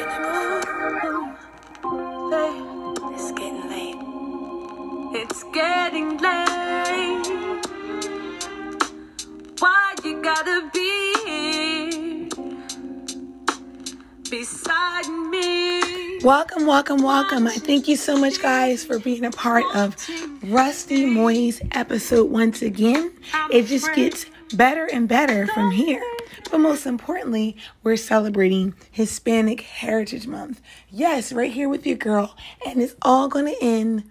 It's getting late. It's getting late. Why you gotta be beside me? Welcome, welcome, welcome. I thank you so much, guys, for being a part of Rusty Moy's episode once again. It just gets better and better from here. But most importantly, we're celebrating Hispanic Heritage Month. Yes, right here with your girl. And it's all going to end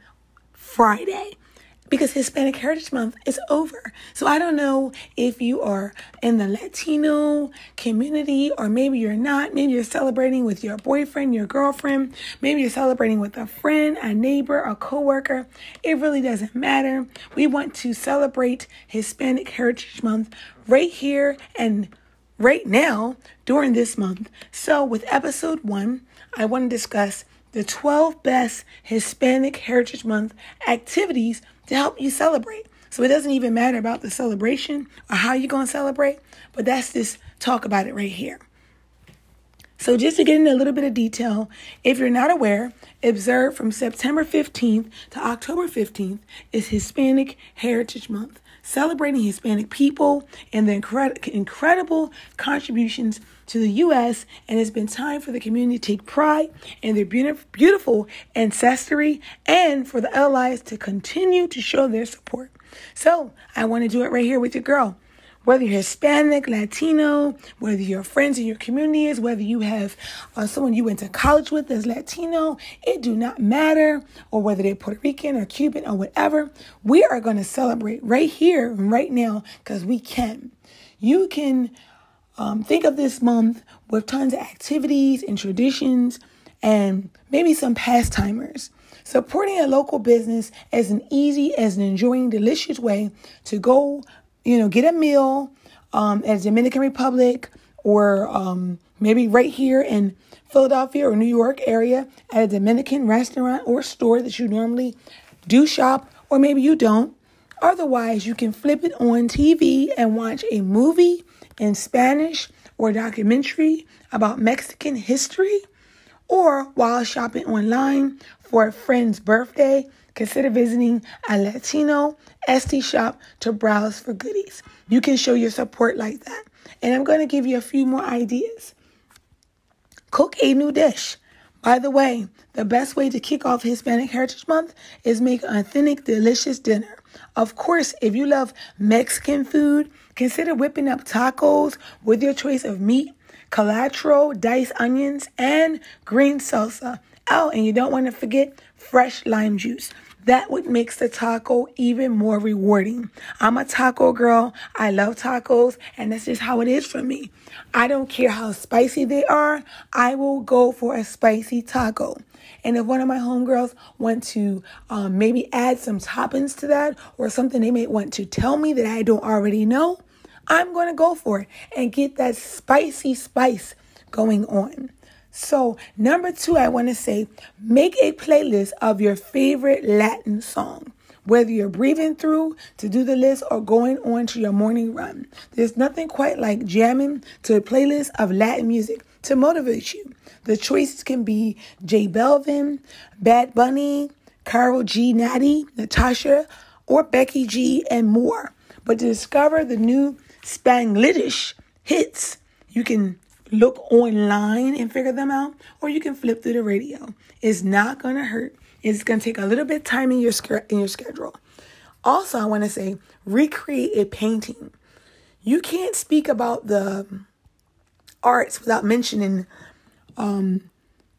Friday because Hispanic Heritage Month is over. So I don't know if you are in the Latino community or maybe you're not. Maybe you're celebrating with your boyfriend, your girlfriend. Maybe you're celebrating with a friend, a neighbor, a coworker. It really doesn't matter. We want to celebrate Hispanic Heritage Month right here and right now during this month. So with episode 1, I want to discuss the 12 best Hispanic Heritage Month activities to help you celebrate. So it doesn't even matter about the celebration or how you're going to celebrate, but that's just talk about it right here. So, just to get into a little bit of detail, if you're not aware, observe from September 15th to October 15th is Hispanic Heritage Month, celebrating Hispanic people and their incred- incredible contributions to the U.S. And it's been time for the community to take pride in their beautiful ancestry and for the allies to continue to show their support. So, I want to do it right here with your girl whether you're Hispanic, Latino, whether your friends in your community is, whether you have uh, someone you went to college with that's Latino, it do not matter, or whether they're Puerto Rican or Cuban or whatever. We are going to celebrate right here right now because we can. You can um, think of this month with tons of activities and traditions and maybe some pastimers. Supporting a local business as an easy, as an enjoying, delicious way to go you know, get a meal um, at Dominican Republic or um, maybe right here in Philadelphia or New York area at a Dominican restaurant or store that you normally do shop, or maybe you don't. Otherwise, you can flip it on TV and watch a movie in Spanish or documentary about Mexican history, or while shopping online for a friend's birthday Consider visiting a Latino Etsy shop to browse for goodies. You can show your support like that. And I'm going to give you a few more ideas. Cook a new dish. By the way, the best way to kick off Hispanic Heritage Month is make an authentic, delicious dinner. Of course, if you love Mexican food, consider whipping up tacos with your choice of meat, cilantro, diced onions, and green salsa. Oh, and you don't want to forget fresh lime juice. That what makes the taco even more rewarding. I'm a taco girl. I love tacos, and that's just how it is for me. I don't care how spicy they are. I will go for a spicy taco. And if one of my homegirls want to um, maybe add some toppings to that or something they may want to tell me that I don't already know, I'm going to go for it and get that spicy spice going on. So, number two, I want to say make a playlist of your favorite Latin song. Whether you're breathing through to do the list or going on to your morning run, there's nothing quite like jamming to a playlist of Latin music to motivate you. The choices can be J Balvin, Bad Bunny, Karol G, Natti, Natasha, or Becky G, and more. But to discover the new Spanglish hits, you can look online and figure them out, or you can flip through the radio. It's not gonna hurt. It's gonna take a little bit of time in your in your schedule. Also, I want to say recreate a painting. You can't speak about the arts without mentioning, um,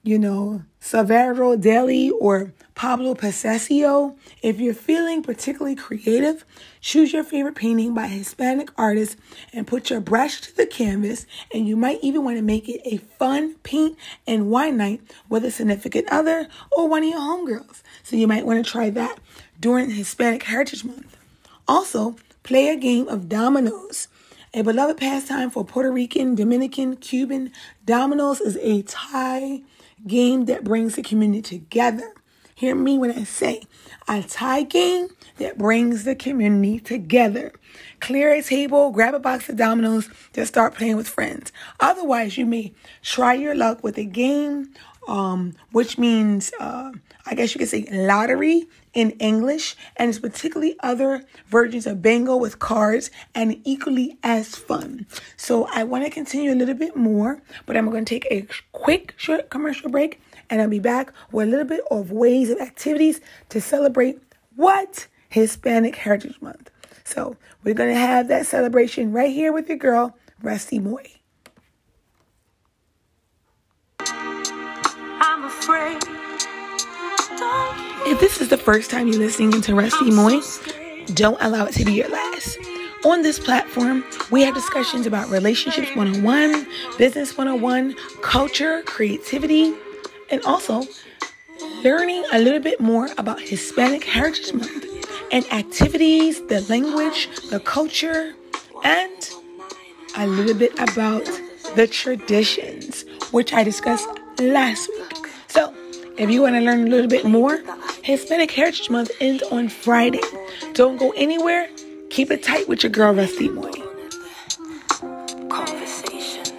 you know, Salvador Dali or Pablo Picasso. If you're feeling particularly creative, choose your favorite painting by a Hispanic artist and put your brush to the canvas. And you might even want to make it a fun paint and wine night with a significant other or one of your homegirls. So you might want to try that during Hispanic Heritage Month. Also, play a game of dominoes. A beloved pastime for Puerto Rican, Dominican, Cuban, dominoes is a tie game that brings the community together. Hear me when I say a tie game that brings the community together. Clear a table, grab a box of dominoes, just start playing with friends. Otherwise, you may try your luck with a game, um, which means, uh, I guess you could say lottery in English, and it's particularly other versions of bingo with cards and equally as fun. So I want to continue a little bit more, but I'm going to take a quick short commercial break and I'll be back with a little bit of ways of activities to celebrate what? Hispanic Heritage Month. So we're going to have that celebration right here with your girl, Rusty Moy. If this is the first time you're listening to Rusty Moy, don't allow it to be your last. On this platform, we have discussions about relationships 101, business 101, culture, creativity, and also learning a little bit more about Hispanic Heritage Month and activities, the language, the culture, and a little bit about the traditions, which I discussed last week. So, if you want to learn a little bit more, Hispanic Heritage Month ends on Friday. Don't go anywhere. Keep it tight with your girl, Rusty Moy. Conversations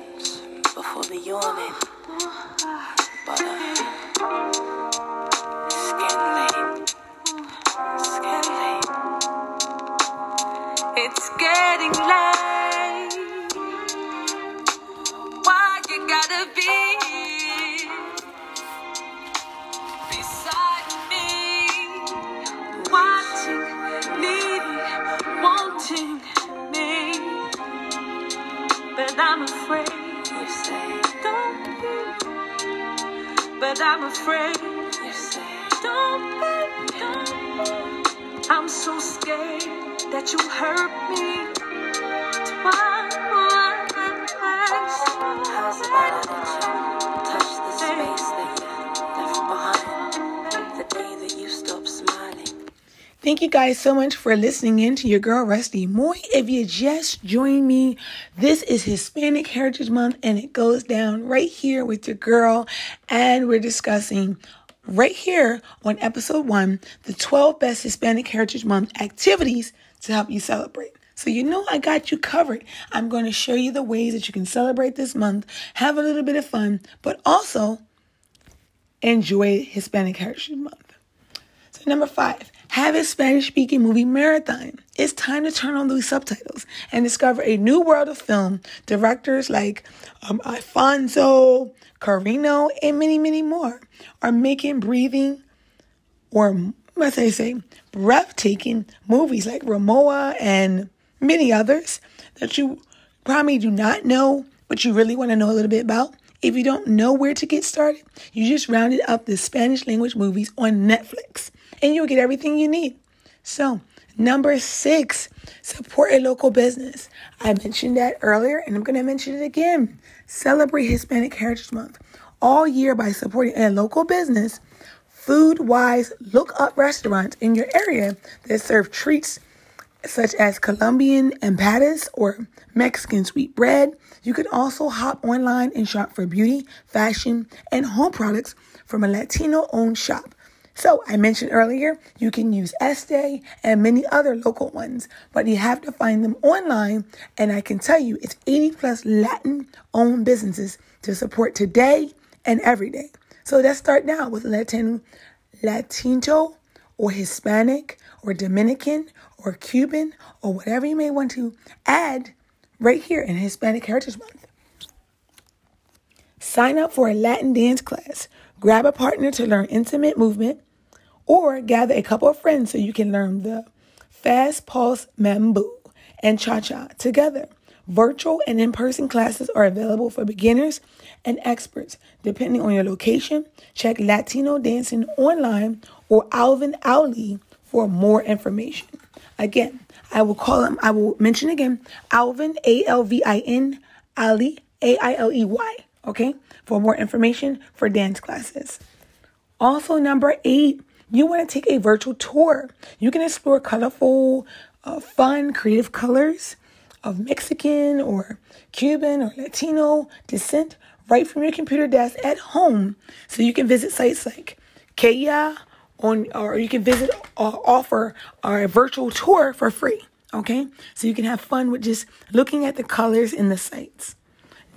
before the yawning. It's getting late. I'm afraid. You say, Don't be. But I'm afraid. you say, Don't be, don't be. I'm so scared that you hurt me twice. Thank you guys so much for listening in to your girl Rusty Moy. If you just joined me, this is Hispanic Heritage Month and it goes down right here with your girl. And we're discussing right here on episode one the 12 best Hispanic Heritage Month activities to help you celebrate. So you know I got you covered. I'm going to show you the ways that you can celebrate this month, have a little bit of fun, but also enjoy Hispanic Heritage Month. So number five, have a Spanish speaking movie marathon. It's time to turn on those subtitles and discover a new world of film. Directors like um, Alfonso, Cuarón, and many, many more are making breathing or must I say breathtaking movies like Roma and many others that you probably do not know, but you really want to know a little bit about. If you don't know where to get started, you just rounded up the Spanish language movies on Netflix and you'll get everything you need. So, number six, support a local business. I mentioned that earlier and I'm going to mention it again. Celebrate Hispanic Heritage Month all year by supporting a local business. Food wise, look up restaurants in your area that serve treats such as Colombian empadas or Mexican sweet bread. You can also hop online and shop for beauty, fashion, and home products from a Latino owned shop. So, I mentioned earlier, you can use Etsy and many other local ones, but you have to find them online. And I can tell you, it's 80 plus Latin owned businesses to support today and every day. So, let's start now with Latin, Latino or Hispanic or Dominican or Cuban or whatever you may want to add right here in Hispanic Heritage Month. Sign up for a Latin dance class. Grab a partner to learn intimate movement or gather a couple of friends so you can learn the fast pulse mambo and cha-cha together. Virtual and in-person classes are available for beginners and experts. Depending on your location, check Latino Dancing online or Alvin Ailey for more information. Again, I will call him, I will mention again, Alvin, A L V I N, Ailey, A I L E Y, okay, for more information for dance classes. Also, number eight, you want to take a virtual tour. You can explore colorful, uh, fun, creative colors of Mexican or Cuban or Latino descent right from your computer desk at home. So you can visit sites like Kea, on, or you can visit or offer a virtual tour for free. Okay, so you can have fun with just looking at the colors in the sites.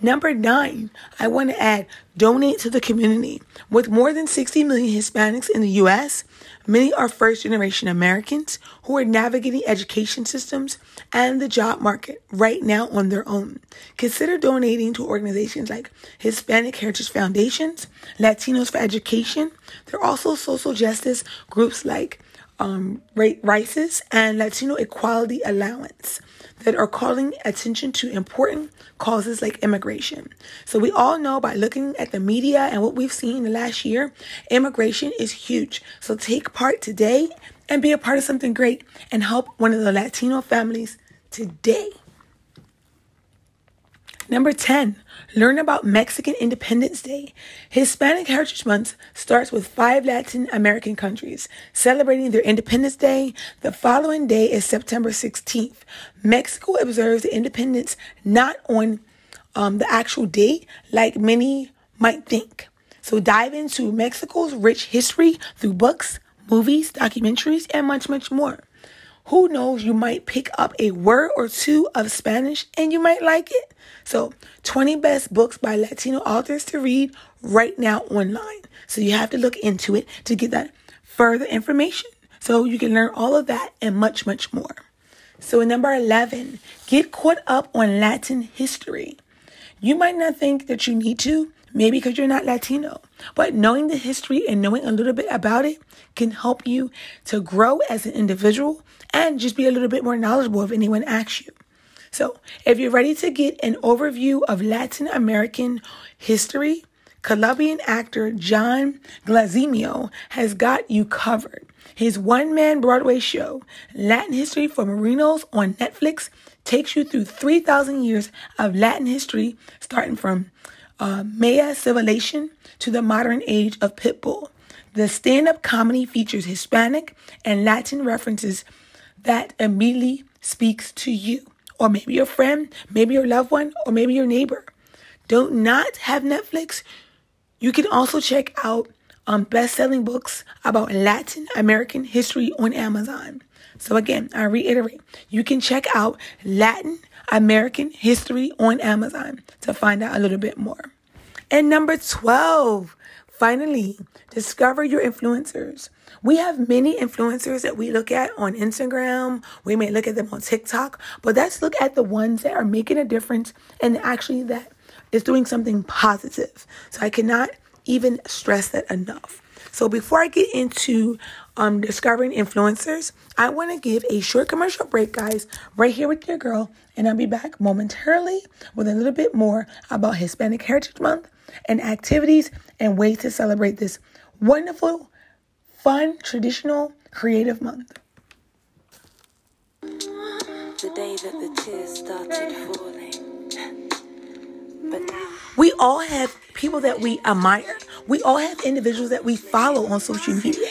Number nine, I want to add donate to the community. With more than 60 million Hispanics in the U.S., many are first generation Americans who are navigating education systems and the job market right now on their own. Consider donating to organizations like Hispanic Heritage Foundations, Latinos for Education. There are also social justice groups like um, RAICES and Latino Equality Alliance that are calling attention to important causes like immigration. So we all know by looking at the media and what we've seen in the last year, immigration is huge. So take part today and be a part of something great and help one of the Latino families today. Number 10, learn about Mexican Independence Day. Hispanic Heritage Month starts with five Latin American countries celebrating their Independence Day. The following day is September 16th. Mexico observes the independence not on um, the actual date like many might think. So dive into Mexico's rich history through books, movies, documentaries, and much, much more. Who knows, you might pick up a word or two of Spanish and you might like it. So, 20 best books by Latino authors to read right now online. So, you have to look into it to get that further information. So, you can learn all of that and much, much more. So, number 11, get caught up on Latin history. You might not think that you need to, maybe because you're not Latino, but knowing the history and knowing a little bit about it can help you to grow as an individual and just be a little bit more knowledgeable if anyone asks you. So, if you're ready to get an overview of Latin American history, Colombian actor John Leguizamo has got you covered. His one man Broadway show, Latin History for Morons on Netflix, takes you through 3,000 years of Latin history, starting from uh, Maya civilization to the modern age of Pitbull. The stand up comedy features Hispanic and Latin references that immediately speaks to you, or maybe your friend, maybe your loved one, or maybe your neighbor. Don't not have Netflix. You can also check out um, best selling books about Latin American history on Amazon. So, again, I reiterate, you can check out Latin American history on Amazon to find out a little bit more. And number 12, finally, discover your influencers. We have many influencers that we look at on Instagram. We may look at them on TikTok, but let's look at the ones that are making a difference and actually that is doing something positive. So I cannot even stress that enough. So before I get into um, discovering influencers, I want to give a short commercial break, guys, right here with your girl, and I'll be back momentarily with a little bit more about Hispanic Heritage Month and activities and ways to celebrate this wonderful fun, traditional, creative month. The day that the tears started falling. But now. We all have people that we admire. We all have individuals that we follow on social media.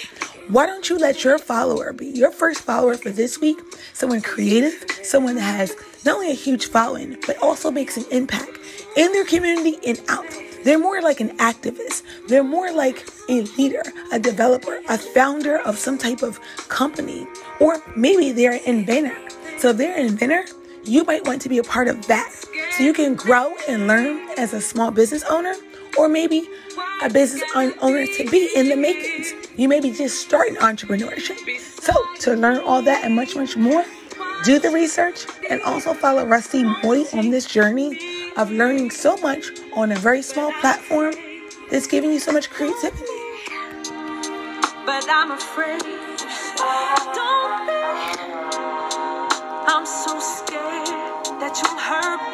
Why don't you let your follower be your first follower for this week? Someone creative, someone that has not only a huge following, but also makes an impact in their community and out. They're more like an activist. They're more like a leader, a developer, a founder of some type of company, or maybe they're an inventor. So if they're an inventor, you might want to be a part of that. So you can grow and learn as a small business owner, or maybe a business owner to be in the makings. You may be just starting entrepreneurship. So to learn all that and much, much more, do the research and also follow Rusty Moy on this journey of learning so much on a very small platform that's giving you so much creativity. But I'm afraid. Don't be. I'm so scared that you'll hurt me.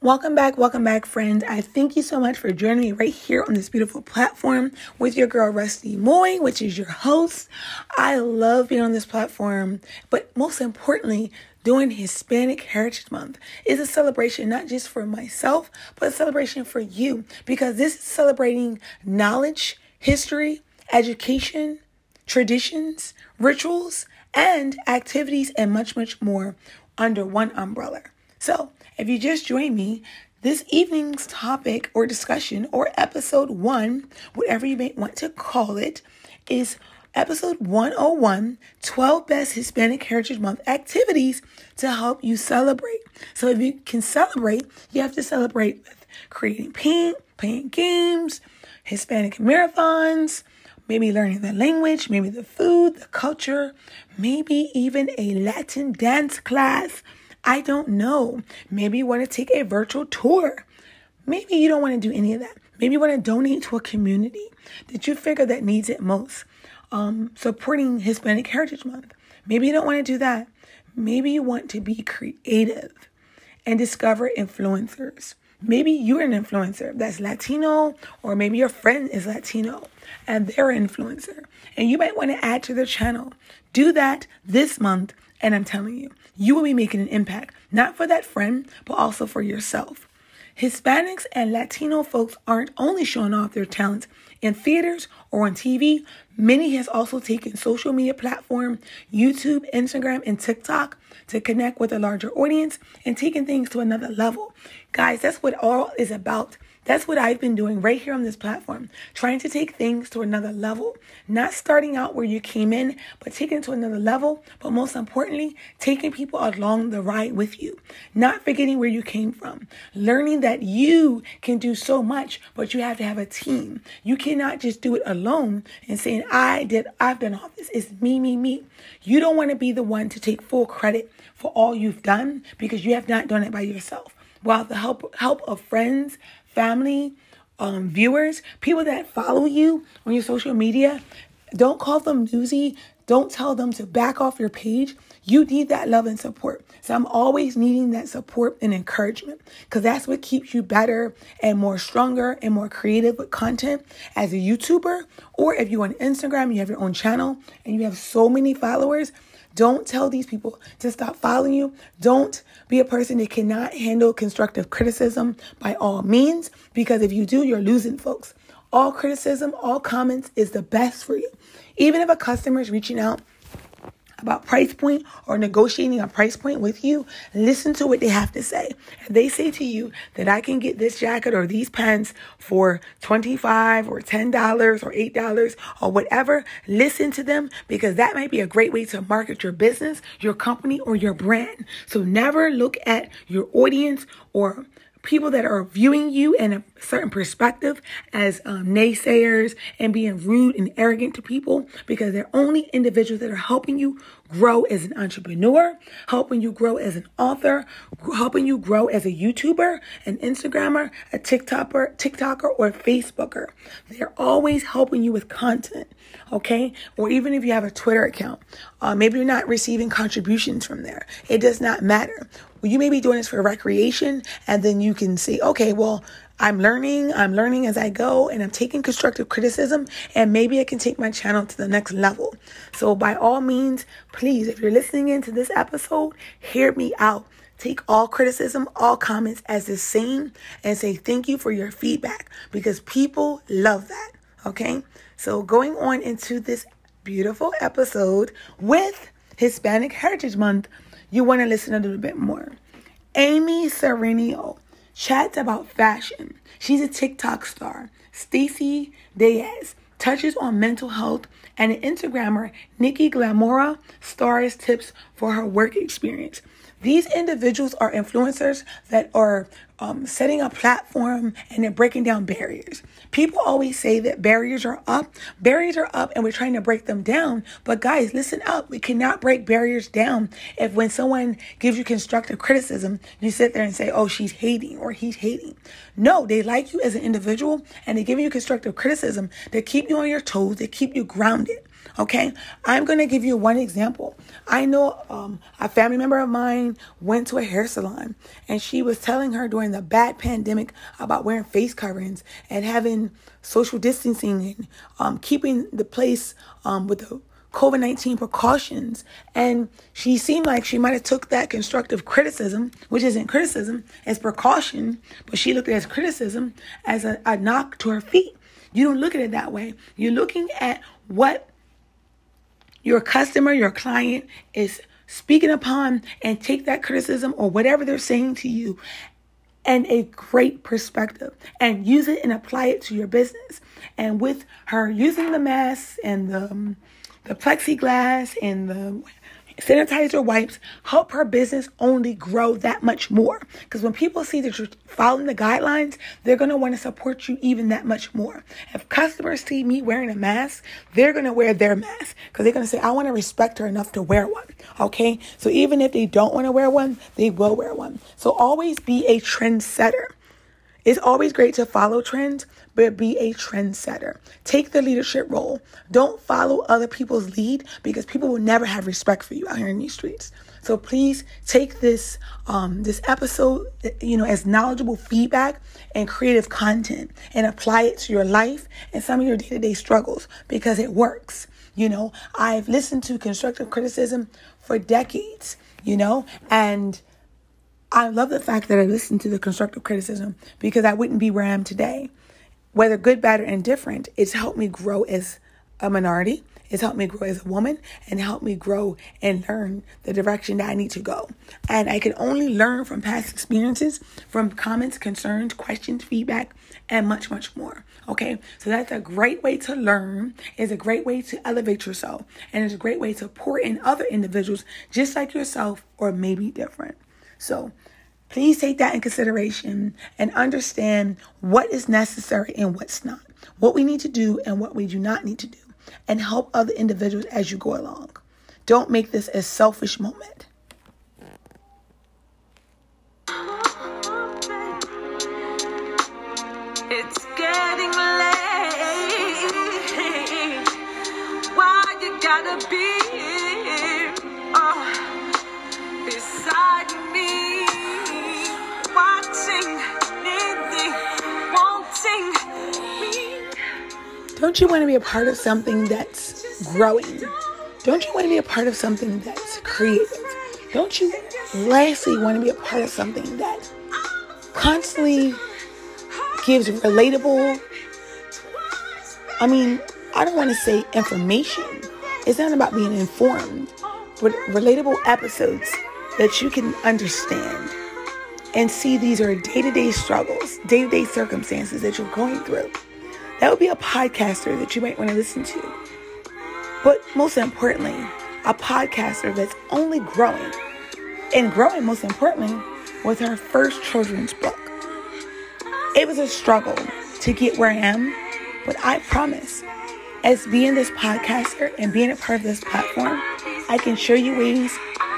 Welcome back, welcome back, friends. I thank you so much for joining me right here on this beautiful platform with your girl Rusty Moy, which is your host. I love being on this platform, but most importantly, doing Hispanic Heritage Month is a celebration not just for myself, but a celebration for you because this is celebrating knowledge, history, education, traditions, rituals, and activities, and much, much more under one umbrella. So, if you just joined me, this evening's topic or discussion or episode one, whatever you may want to call it, is episode 101 12 Best Hispanic Heritage Month Activities to help you celebrate. So, if you can celebrate, you have to celebrate with creating paint, playing games, Hispanic marathons, maybe learning the language, maybe the food, the culture, maybe even a Latin dance class I don't know. Maybe you want to take a virtual tour. Maybe you don't want to do any of that. Maybe you want to donate to a community that you figure that needs it most. Um, supporting Hispanic Heritage Month. Maybe you don't want to do that. Maybe you want to be creative and discover influencers. Maybe you're an influencer that's Latino, or maybe your friend is Latino and they're an influencer, and you might want to add to their channel. Do that this month, and I'm telling you, you will be making an impact, not for that friend, but also for yourself. Hispanics and Latino folks aren't only showing off their talents in theaters or on TV, many has also taken social media platform, YouTube, Instagram, and TikTok to connect with a larger audience and taking things to another level. Guys, that's what all is about. That's what I've been doing right here on this platform, trying to take things to another level, not starting out where you came in, but taking it to another level, but most importantly, taking people along the ride with you, not forgetting where you came from, learning that you can do so much, but you have to have a team. You cannot just do it alone and saying, I did, I've done all this. It's me, me, me. You don't want to be the one to take full credit for all you've done because you have not done it by yourself. While the help help of friends, family, um, viewers, people that follow you on your social media, don't call them newsy. Don't tell them to back off your page. You need that love and support. So I'm always needing that support and encouragement because that's what keeps you better and more stronger and more creative with content as a YouTuber. Or if you're on Instagram, you have your own channel and you have so many followers, don't tell these people to stop following you. Don't be a person that cannot handle constructive criticism by all means, because if you do, you're losing folks. All criticism, all comments is the best for you. Even if a customer is reaching out about price point or negotiating a price point with you, listen to what they have to say. If they say to you that I can get this jacket or these pants for 25 or $10 or $8 or whatever, listen to them because that might be a great way to market your business, your company, or your brand. So never look at your audience or people that are viewing you in a certain perspective as um, naysayers and being rude and arrogant to people because they're only individuals that are helping you grow as an entrepreneur, helping you grow as an author, helping you grow as a YouTuber, an Instagrammer, a TikToker, TikToker, or Facebooker. They're always helping you with content, okay? Or even if you have a Twitter account, uh, maybe you're not receiving contributions from there. It does not matter. Well, you may be doing this for recreation, and then you can say, okay, well, I'm learning, I'm learning as I go, and I'm taking constructive criticism, and maybe I can take my channel to the next level. So, by all means, please, if you're listening into this episode, hear me out. Take all criticism, all comments as the same, and say thank you for your feedback because people love that. Okay, so going on into this beautiful episode with Hispanic Heritage Month you want to listen a little bit more. Amy Serenio chats about fashion. She's a TikTok star. Stacy Diaz touches on mental health, and an Instagrammer, Nikki Glamora, stars tips for her work experience. These individuals are influencers that are um, setting a platform and they're breaking down barriers. People always say that barriers are up. Barriers are up and we're trying to break them down. But guys, listen up. We cannot break barriers down if when someone gives you constructive criticism, you sit there and say, oh, she's hating or he's hating. No, they like you as an individual and they give you constructive criticism to keep you on your toes, to keep you grounded. Okay, I'm going to give you one example. I know um, a family member of mine went to a hair salon and she was telling her during the bad pandemic about wearing face coverings and having social distancing and um, keeping the place um, with the COVID 19 precautions. And she seemed like she might have took that constructive criticism, which isn't criticism, as precaution, but she looked at it as criticism as a, a knock to her feet. You don't look at it that way. You're looking at what your customer, your client is speaking upon and take that criticism or whatever they're saying to you and a great perspective and use it and apply it to your business. And with her using the mask and the, um, the plexiglass and the sanitizer wipes help her business only grow that much more. Because when people see that you're following the guidelines, they're going to want to support you even that much more. If customers see me wearing a mask, they're going to wear their mask because they're going to say, I want to respect her enough to wear one. Okay. So even if they don't want to wear one, they will wear one. So always be a trendsetter. It's always great to follow trends, but be a trendsetter. Take the leadership role. Don't follow other people's lead because people will never have respect for you out here in these streets. So please take this um, this episode, you know, as knowledgeable feedback and creative content, and apply it to your life and some of your day to day struggles because it works. You know, I've listened to constructive criticism for decades. You know, and I love the fact that I listened to the constructive criticism because I wouldn't be where I am today. Whether good, bad, or indifferent, it's helped me grow as a minority. It's helped me grow as a woman and helped me grow and learn the direction that I need to go. And I can only learn from past experiences, from comments, concerns, questions, feedback, and much, much more. Okay, so that's a great way to learn, is a great way to elevate yourself, and it's a great way to pour in other individuals just like yourself or maybe different. So please take that in consideration and understand what is necessary and what's not, what we need to do and what we do not need to do, and help other individuals as you go along. Don't make this a selfish moment. It's getting late. Why you gotta be here? Oh, Don't you want to be a part of something that's growing? Don't you want to be a part of something that's creative? Don't you lastly want to be a part of something that constantly gives relatable, I mean, I don't want to say information. It's not about being informed, but relatable episodes that you can understand and see these are day to day struggles, day to day circumstances that you're going through. That would be a podcaster that you might want to listen to. But most importantly, a podcaster that's only growing and growing, most importantly, with her first children's book. It was a struggle to get where I am, but I promise, as being this podcaster and being a part of this platform, I can show you ways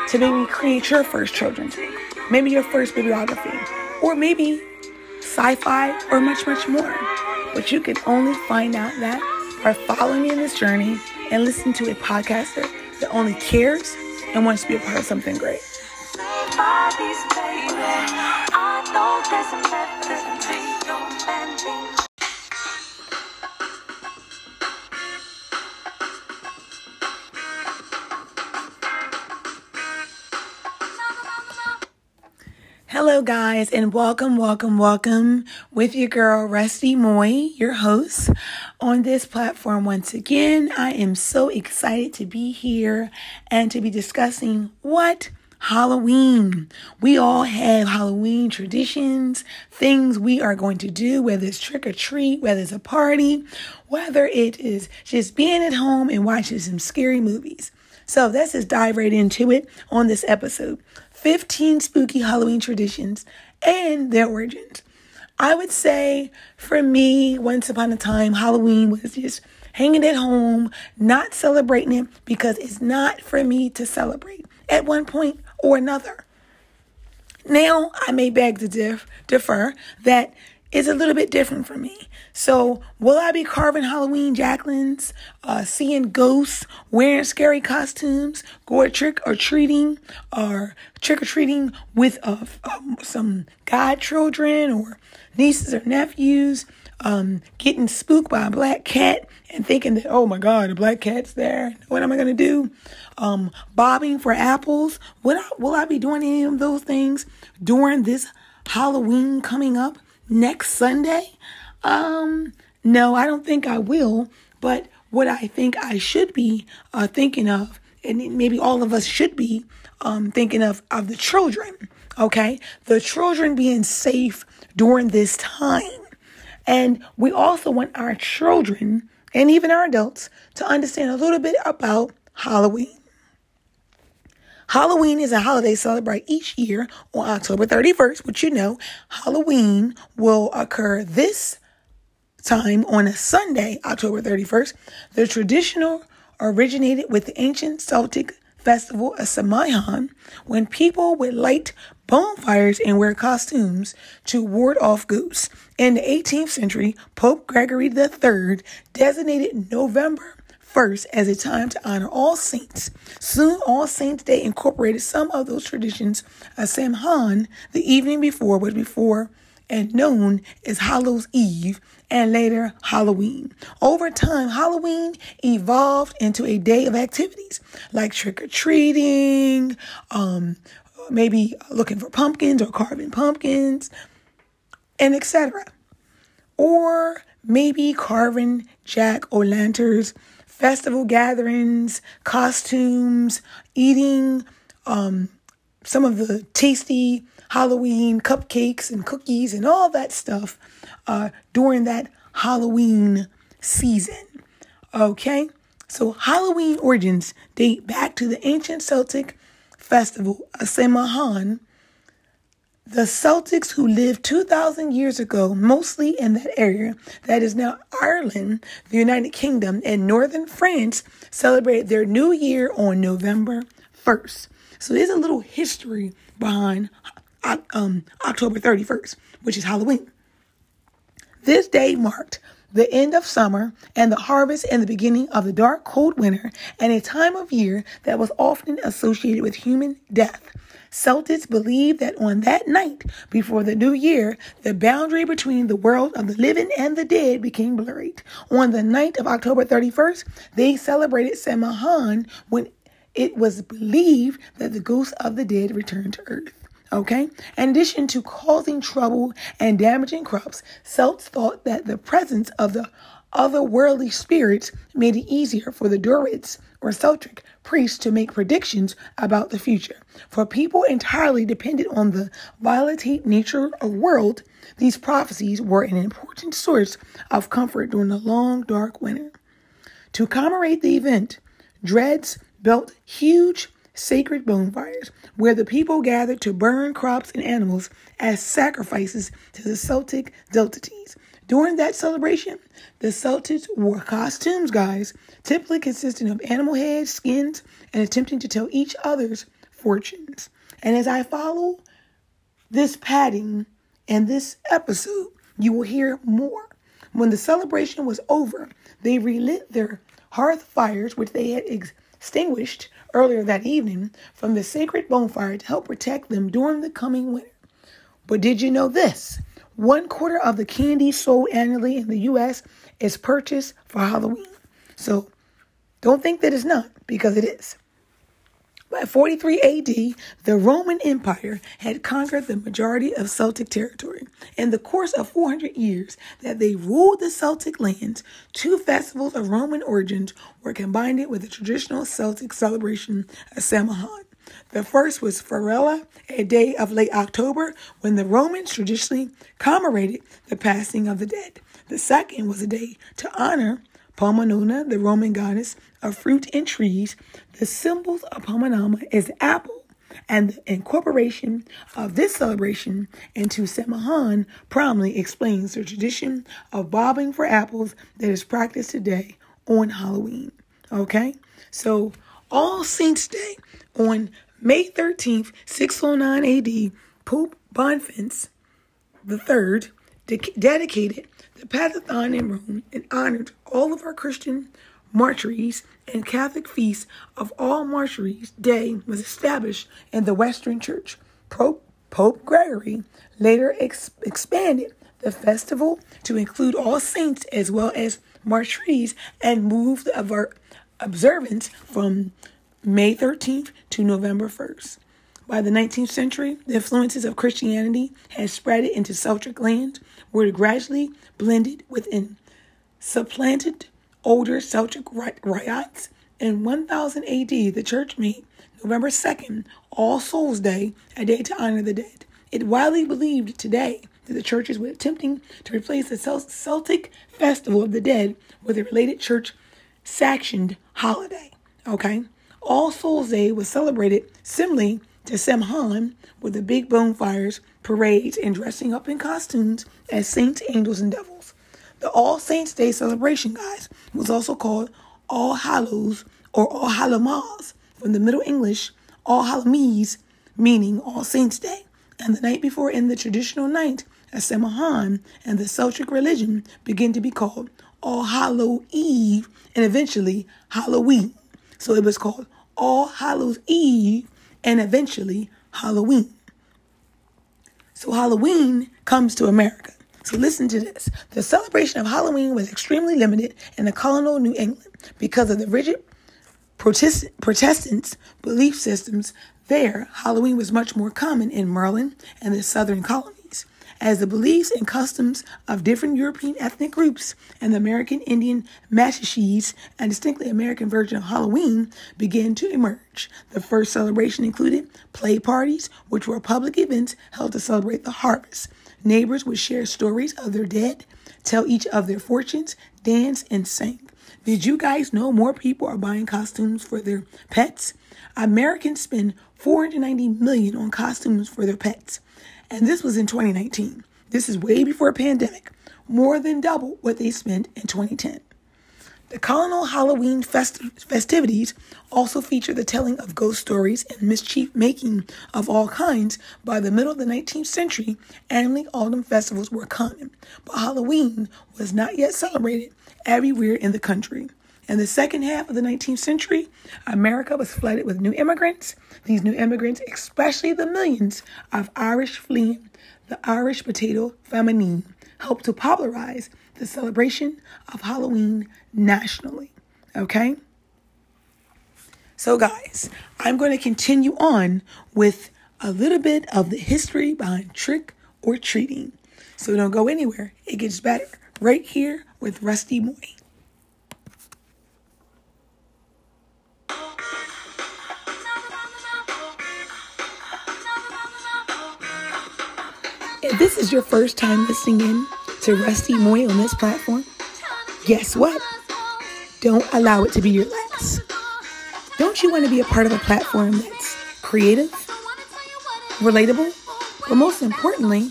to maybe create your first children's book, maybe your first bibliography, or maybe sci fi or much, much more. But you can only find out that by following me in this journey and listening to a podcaster that only cares and wants to be a part of something great. Hello, guys, and welcome, welcome, welcome with your girl, Rusty Moy, your host on this platform once again. I am so excited to be here and to be discussing what Halloween. We all have Halloween traditions, things we are going to do, whether it's trick or treat, whether it's a party, whether it is just being at home and watching some scary movies. So let's just dive right into it on this episode. 15 spooky Halloween traditions and their origins. I would say for me, once upon a time, Halloween was just hanging at home, not celebrating it because it's not for me to celebrate at one point or another. Now, I may beg to diff- defer that is a little bit different for me. So, will I be carving Halloween Jacquelines, uh, seeing ghosts, wearing scary costumes, going trick or treating, or trick or treating with uh, um, some godchildren or nieces or nephews, um, getting spooked by a black cat and thinking that, oh my God, a black cat's there. What am I going to do? Um, bobbing for apples. Will I, will I be doing any of those things during this Halloween coming up next Sunday? Um, no, I don't think I will. But what I think I should be uh, thinking of, and maybe all of us should be um, thinking of, of the children. Okay, the children being safe during this time, and we also want our children and even our adults to understand a little bit about Halloween. Halloween is a holiday celebrated each year on October 31st, which you know, Halloween will occur this time on a Sunday, October 31st. The traditional originated with the ancient Celtic festival of Samhain, when people would light bonfires and wear costumes to ward off ghosts. In the 18th century, Pope Gregory III designated November 1st as a time to honor all saints. Soon, All Saints' Day incorporated some of those traditions of Samhain the evening before was before and known as Hallows Eve and later Halloween. Over time, Halloween evolved into a day of activities like trick or treating, um, maybe looking for pumpkins or carving pumpkins, and etc. Or maybe carving jack o' lanterns, festival gatherings, costumes, eating um, some of the tasty Halloween cupcakes and cookies and all that stuff uh, during that Halloween season. Okay? So Halloween origins date back to the ancient Celtic festival Samhain. The Celtics who lived 2,000 years ago, mostly in that area that is now Ireland, the United Kingdom, and northern France, celebrate their new year on November 1st. So there's a little history behind um, October 31st, which is Halloween. This day marked the end of summer and the harvest and the beginning of the dark, cold winter, and a time of year that was often associated with human death. Celtics believe that on that night before the new year, the boundary between the world of the living and the dead became blurred. On the night of October 31st, they celebrated Samhain when it was believed that the ghosts of the dead returned to earth. Okay? In addition to causing trouble and damaging crops, Celts thought that the presence of the otherworldly spirits made it easier for the Druids or Celtic priests to make predictions about the future. For people entirely dependent on the volatile nature of world, these prophecies were an important source of comfort during the long, dark winter. To commemorate the event, Druids built huge sacred bonfires where the people gathered to burn crops and animals as sacrifices to the Celtic deities. During that celebration, the Celtics wore costumes, guys, typically consisting of animal heads, skins, and attempting to tell each other's fortunes. And as I follow this padding and this episode, you will hear more. When the celebration was over, they relit their hearth fires, which they had extinguished earlier that evening from the sacred bonfire to help protect them during the coming winter. But did you know this? One quarter of the candy sold annually in the U.S. is purchased for Halloween. So don't think that it's not, because it is. By 43 AD, the Roman Empire had conquered the majority of Celtic territory. In the course of 400 years that they ruled the Celtic lands, two festivals of Roman origins were combined with the traditional Celtic celebration of Samhain. The first was Feralia, a day of late October when the Romans traditionally commemorated the passing of the dead. The second was a day to honor Pomona, the Roman goddess of fruit and trees. The symbols of Pomona is apple, and the incorporation of this celebration into Samhain prominently explains the tradition of bobbing for apples that is practiced today on Halloween. Okay, so All Saints Day on May 13th, 609 AD, Pope Boniface III de- dedicated the Pantheon in Rome and honored all of our Christian martyrs and Catholic feasts of all martyrs day was established in the Western Church. Pope, Pope Gregory later ex- expanded the festival to include all saints as well as martyrs and moved the observance from May 13th to November 1st. By the 19th century, the influences of Christianity had spread into Celtic lands, where it gradually blended within supplanted older Celtic riots. In 1000 AD, the church made November 2nd, All Souls Day, a day to honor the dead. It widely believed today that the churches were attempting to replace the Celtic Festival of the Dead with a related church sanctioned holiday. Okay? All Souls Day was celebrated similarly to Samhain with the big bonfires, parades, and dressing up in costumes as saints, angels, and devils. The All Saints Day celebration, guys, was also called All Hallows or All Hallowmas from the Middle English All Hallows, meaning All Saints Day. And the night before, in the traditional night, a Samhain and the Celtic religion began to be called All Hallow Eve and eventually Halloween. So it was called All Hallows Eve and eventually Halloween. So Halloween comes to America. So listen to this. The celebration of Halloween was extremely limited in the colonial New England because of the rigid Protest- Protestants' belief systems. There, Halloween was much more common in Maryland and the southern colonies. As the beliefs and customs of different European ethnic groups and the American Indian Massachusetts and distinctly American version of Halloween began to emerge. The first celebration included play parties, which were public events held to celebrate the harvest. Neighbors would share stories of their dead, tell each of their fortunes, dance, and sing. Did you guys know more people are buying costumes for their pets? Americans spend 490 million on costumes for their pets. And this was in 2019. This is way before a pandemic, more than double what they spent in 2010. The colonial Halloween fest- festivities also feature the telling of ghost stories and mischief making of all kinds. By the middle of the 19th century, annually autumn festivals were common, but Halloween was not yet celebrated everywhere in the country. In the second half of the 19th century, America was flooded with new immigrants. These new immigrants, especially the millions of Irish fleeing the Irish potato famine, helped to popularize the celebration of Halloween nationally. Okay? So, guys, I'm going to continue on with a little bit of the history behind trick or treating. So, don't go anywhere. It gets better right here with Rusty Moy. This is your first time listening in to Rusty Moy on this platform, guess what? Don't allow it to be your last. Don't you want to be a part of a platform that's creative, relatable, but most importantly,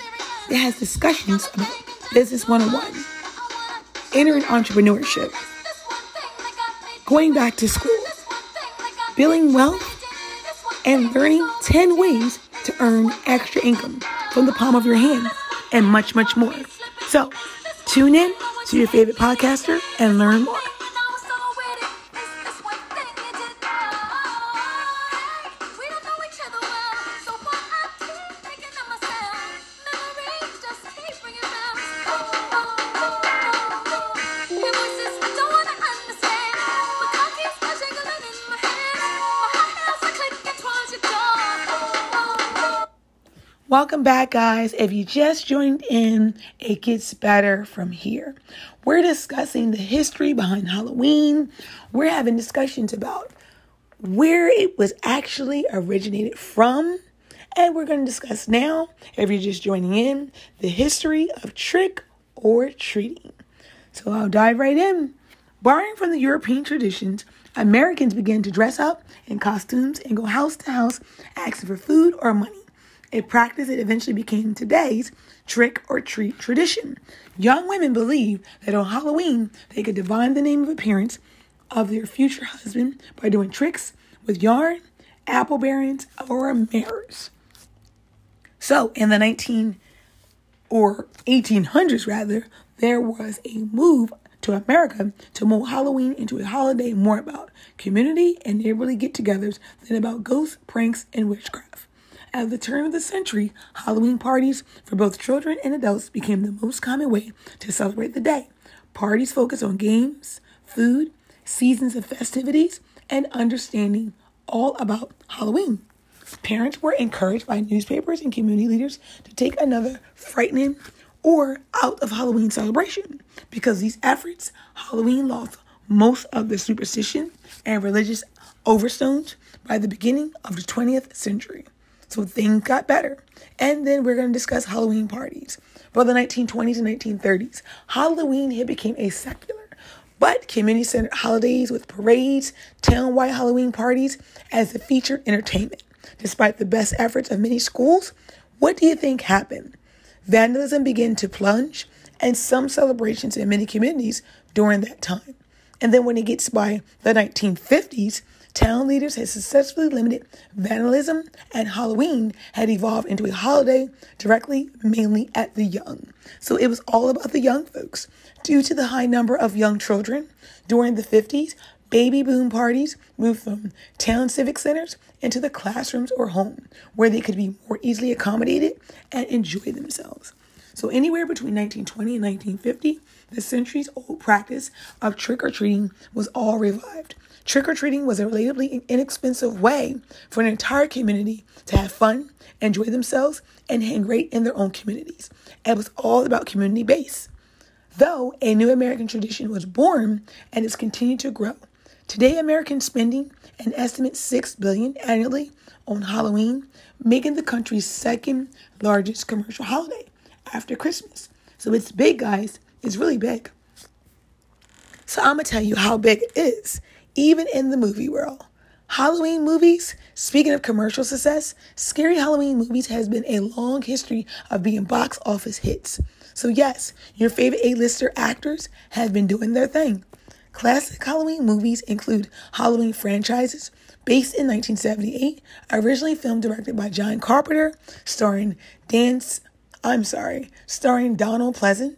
it has discussions about Business 101, entering entrepreneurship, going back to school, building wealth, and learning 10 ways to earn extra income from the palm of your hand, and much, much more. So, tune in to your favorite podcaster and learn more. Welcome back, guys. If you just joined in, it gets better from here. We're discussing the history behind Halloween. We're having discussions about where it was actually originated from. And we're going to discuss now, if you're just joining in, the history of trick or treating. So I'll dive right in. Borrowing from the European traditions, Americans began to dress up in costumes and go house to house asking for food or money a practice that eventually became today's trick or treat tradition. Young women believed that on Halloween they could divine the name of appearance of their future husband by doing tricks with yarn, apple bearings, or mirrors. So, in the 19 or 1800s rather, there was a move to America to mold Halloween into a holiday more about community and neighborly get togethers than about ghosts, pranks, and witchcraft. At the turn of the century, Halloween parties for both children and adults became the most common way to celebrate the day. Parties focused on games, food, seasons of festivities, and understanding all about Halloween. Parents were encouraged by newspapers and community leaders to take another frightening or out of Halloween celebration. Because these efforts, Halloween lost most of the superstition and religious overtones by the beginning of the 20th century. So things got better. And then we're going to discuss Halloween parties. For the 1920s and 1930s, Halloween had became a secular but community centered holidays with parades, town-wide Halloween parties as the featured entertainment. Despite the best efforts of many schools, what do you think happened? Vandalism began to plunge, and some celebrations in many communities during that time. And then when it gets by the 1950s, town leaders had successfully limited vandalism, and Halloween had evolved into a holiday directly, mainly at the young. So it was all about the young folks. Due to the high number of young children during the 50s, baby boom parties moved from town civic centers into the classrooms or home, where they could be more easily accommodated and enjoy themselves. So, anywhere between 1920 and 1950, the centuries old practice of trick or treating was all revived. Trick or treating was a relatively inexpensive way for an entire community to have fun, enjoy themselves, and hang great in their own communities. It was all about community base. Though a new American tradition was born and has continued to grow. Today, Americans spending an estimate six billion annually on Halloween, making the country's second largest commercial holiday after Christmas. So it's big, guys. It's really big. So I'm gonna tell you how big it is, even in the movie world. Halloween movies, speaking of commercial success, scary Halloween movies has been a long history of being box office hits. So yes, your favorite A-lister actors have been doing their thing. Classic Halloween movies include Halloween franchises based in 1978, originally filmed directed by John Carpenter, starring Dance, I'm sorry, starring Donald Pleasence,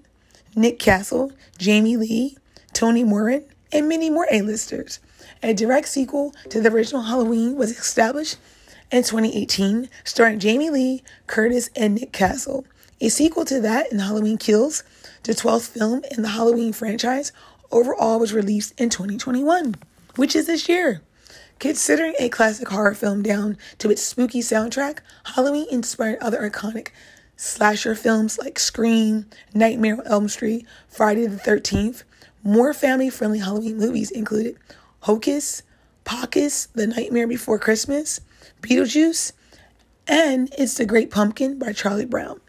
Nick Castle, Jamie Lee, Tony Moran, and many more A-listers. A direct sequel to the original Halloween was established in 2018, starring Jamie Lee, Curtis, and Nick Castle. A sequel to that in Halloween Kills, the 12th film in the Halloween franchise, overall was released in 2021, which is this year. Considering a classic horror film down to its spooky soundtrack, Halloween inspired other iconic slasher films like Scream, Nightmare on Elm Street, Friday the 13th. More family friendly Halloween movies included Hocus, Pocus, The Nightmare Before Christmas, Beetlejuice, and It's the Great Pumpkin by Charlie Brown.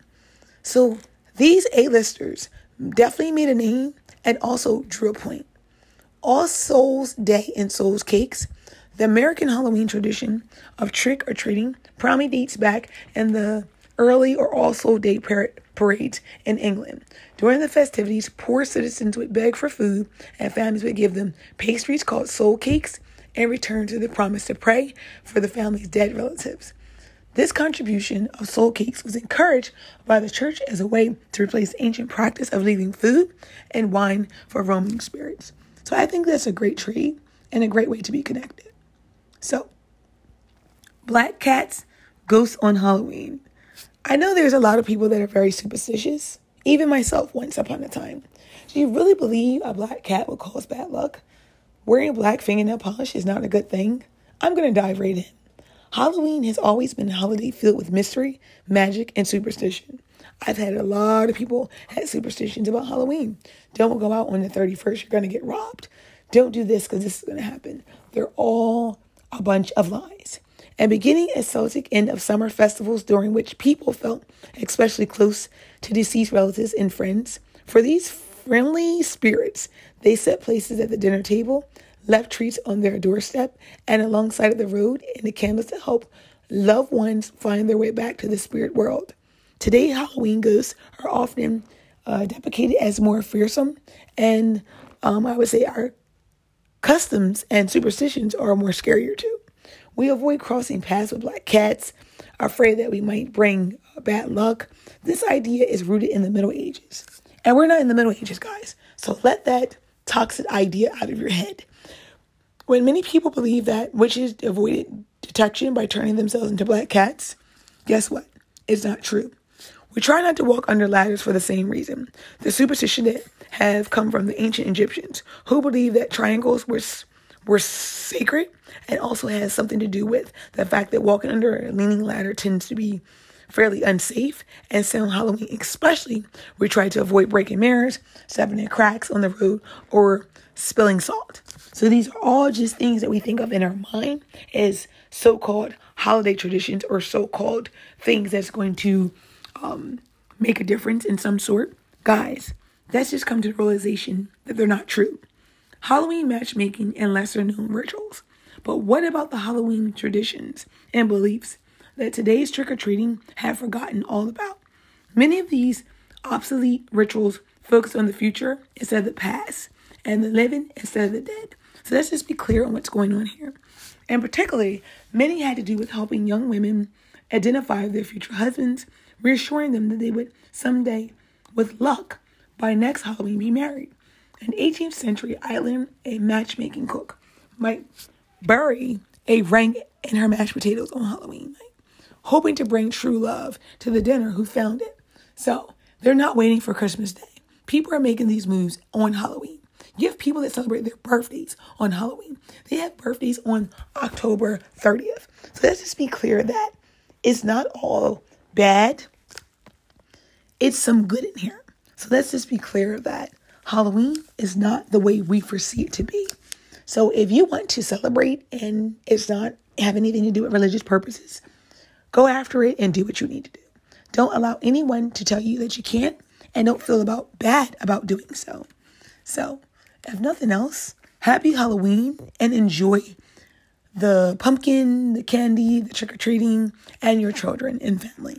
So these A-listers definitely made a name and also drew a point. All Souls Day and Souls Cakes, the American Halloween tradition of trick or treating, probably dates back in the early or All Soul Day parades in England. During the festivities, poor citizens would beg for food, and families would give them pastries called soul cakes in return to the promise to pray for the family's dead relatives. This contribution of soul cakes was encouraged by the church as a way to replace ancient practice of leaving food and wine for roaming spirits. So I think that's a great tree and a great way to be connected. So, black cats, ghosts on Halloween. I know there's a lot of people that are very superstitious, even myself once upon a time. Do you really believe a black cat will cause bad luck? Wearing black fingernail polish is not a good thing. I'm going to dive right in. Halloween has always been a holiday filled with mystery, magic, and superstition. I've had a lot of people had superstitions about Halloween. Don't go out on the 31st, you're going to get robbed. Don't do this because this is going to happen. They're all a bunch of lies. And beginning a Celtic end of summer festivals during which people felt especially close to deceased relatives and friends, for these friendly spirits, they set places at the dinner table left treats on their doorstep and alongside of the road and the candles to help loved ones find their way back to the spirit world. Today, Halloween ghosts are often uh, deprecated as more fearsome, and um, I would say our customs and superstitions are more scarier too. We avoid crossing paths with black cats, afraid that we might bring uh, bad luck. This idea is rooted in the Middle Ages. And we're not in the Middle Ages, guys. So let that toxic idea out of your head. When many people believe that witches avoided detection by turning themselves into black cats, guess what? It's not true. We try not to walk under ladders for the same reason. The superstition that have come from the ancient Egyptians, who believed that triangles were were sacred, and also has something to do with the fact that walking under a leaning ladder tends to be fairly unsafe. And so on Halloween, especially, we try to avoid breaking mirrors, stepping in cracks on the road, or spilling salt. So these are all just things that we think of in our mind as so-called holiday traditions or so-called things that's going to um, make a difference in some sort. Guys, let's just come to the realization that they're not true. Halloween matchmaking and lesser known rituals. But what about the Halloween traditions and beliefs that today's trick or treating have forgotten all about? Many of these obsolete rituals focus on the future instead of the past and the living instead of the dead. So let's just be clear on what's going on here. And particularly, many had to do with helping young women identify their future husbands, reassuring them that they would someday, with luck, by next Halloween be married. An 18th century Ireland, a matchmaking cook might bury a ring in her mashed potatoes on Halloween night, hoping to bring true love to the dinner who found it. So they're not waiting for Christmas Day. People are making these moves on Halloween. You have people that celebrate their birthdays on Halloween. They have birthdays on October 30th. So let's just be clear that it's not all bad. It's some good in here. So let's just be clear of that Halloween is not the way we foresee it to be. So if you want to celebrate and it's not have anything to do with religious purposes, go after it and do what you need to do. Don't allow anyone to tell you that you can't and don't feel about bad about doing so. So if nothing else, happy Halloween and enjoy the pumpkin, the candy, the trick or treating, and your children and family.